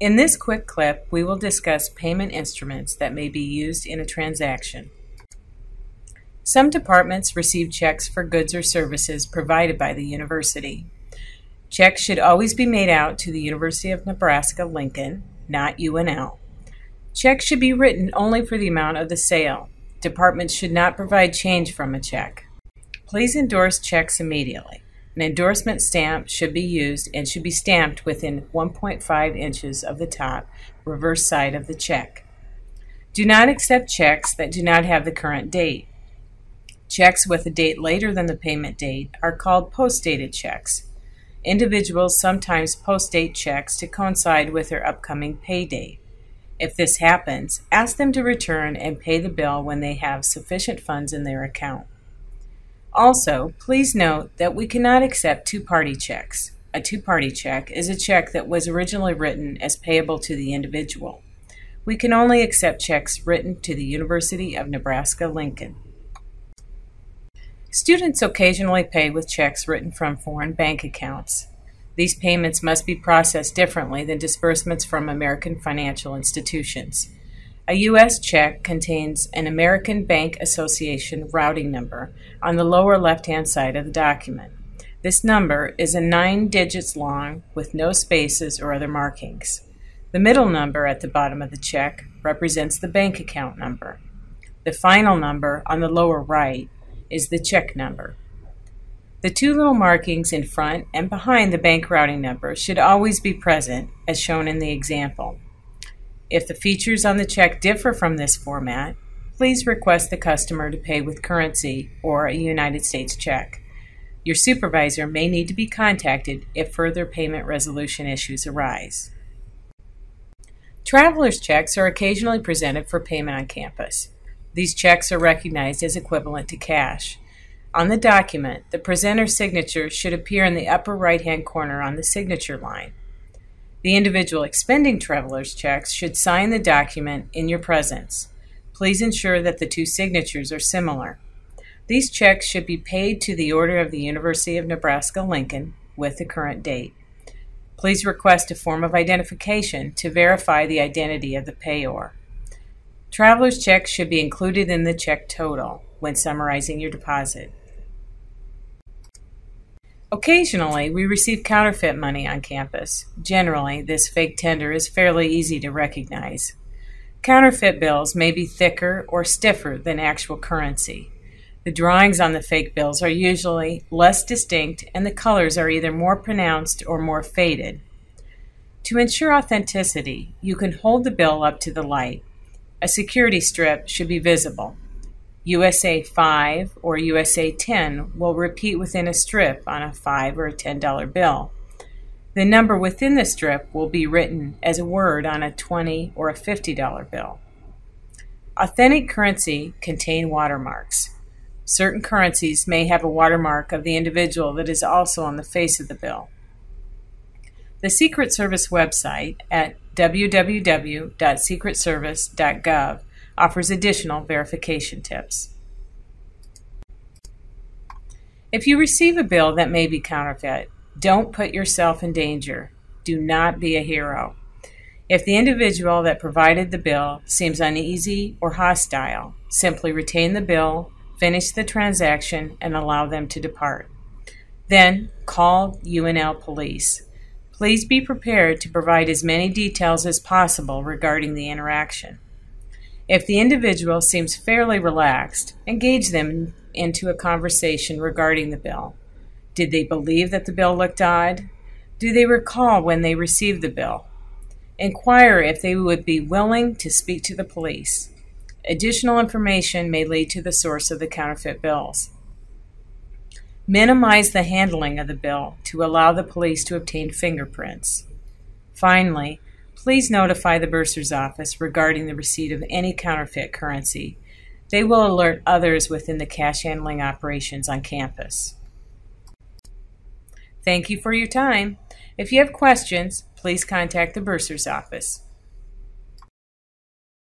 In this quick clip, we will discuss payment instruments that may be used in a transaction. Some departments receive checks for goods or services provided by the university. Checks should always be made out to the University of Nebraska Lincoln, not UNL. Checks should be written only for the amount of the sale. Departments should not provide change from a check. Please endorse checks immediately. An endorsement stamp should be used and should be stamped within 1.5 inches of the top reverse side of the check. Do not accept checks that do not have the current date. Checks with a date later than the payment date are called post-dated checks. Individuals sometimes post-date checks to coincide with their upcoming payday. If this happens, ask them to return and pay the bill when they have sufficient funds in their account. Also, please note that we cannot accept two-party checks. A two-party check is a check that was originally written as payable to the individual. We can only accept checks written to the University of Nebraska-Lincoln. Students occasionally pay with checks written from foreign bank accounts. These payments must be processed differently than disbursements from American financial institutions. A U.S. check contains an American Bank Association routing number on the lower left hand side of the document. This number is a nine digits long with no spaces or other markings. The middle number at the bottom of the check represents the bank account number. The final number on the lower right is the check number. The two little markings in front and behind the bank routing number should always be present, as shown in the example. If the features on the check differ from this format, please request the customer to pay with currency or a United States check. Your supervisor may need to be contacted if further payment resolution issues arise. Traveler's checks are occasionally presented for payment on campus. These checks are recognized as equivalent to cash. On the document, the presenter's signature should appear in the upper right-hand corner on the signature line. The individual expending traveler's checks should sign the document in your presence. Please ensure that the two signatures are similar. These checks should be paid to the order of the University of Nebraska-Lincoln with the current date. Please request a form of identification to verify the identity of the payor. Traveler's checks should be included in the check total when summarizing your deposit. Occasionally, we receive counterfeit money on campus. Generally, this fake tender is fairly easy to recognize. Counterfeit bills may be thicker or stiffer than actual currency. The drawings on the fake bills are usually less distinct and the colors are either more pronounced or more faded. To ensure authenticity, you can hold the bill up to the light. A security strip should be visible. USA 5 or USA 10 will repeat within a strip on a 5 or a $10 bill. The number within the strip will be written as a word on a 20 or a $50 bill. Authentic currency contain watermarks. Certain currencies may have a watermark of the individual that is also on the face of the bill. The Secret Service website at www.secretservice.gov offers additional verification tips. If you receive a bill that may be counterfeit, don't put yourself in danger. Do not be a hero. If the individual that provided the bill seems uneasy or hostile, simply retain the bill, finish the transaction, and allow them to depart. Then call UNL Police. Please be prepared to provide as many details as possible regarding the interaction. If the individual seems fairly relaxed, engage them into a conversation regarding the bill. Did they believe that the bill looked odd? Do they recall when they received the bill? Inquire if they would be willing to speak to the police. Additional information may lead to the source of the counterfeit bills. Minimize the handling of the bill to allow the police to obtain fingerprints. Finally, Please notify the bursar's office regarding the receipt of any counterfeit currency. They will alert others within the cash handling operations on campus. Thank you for your time. If you have questions, please contact the bursar's office.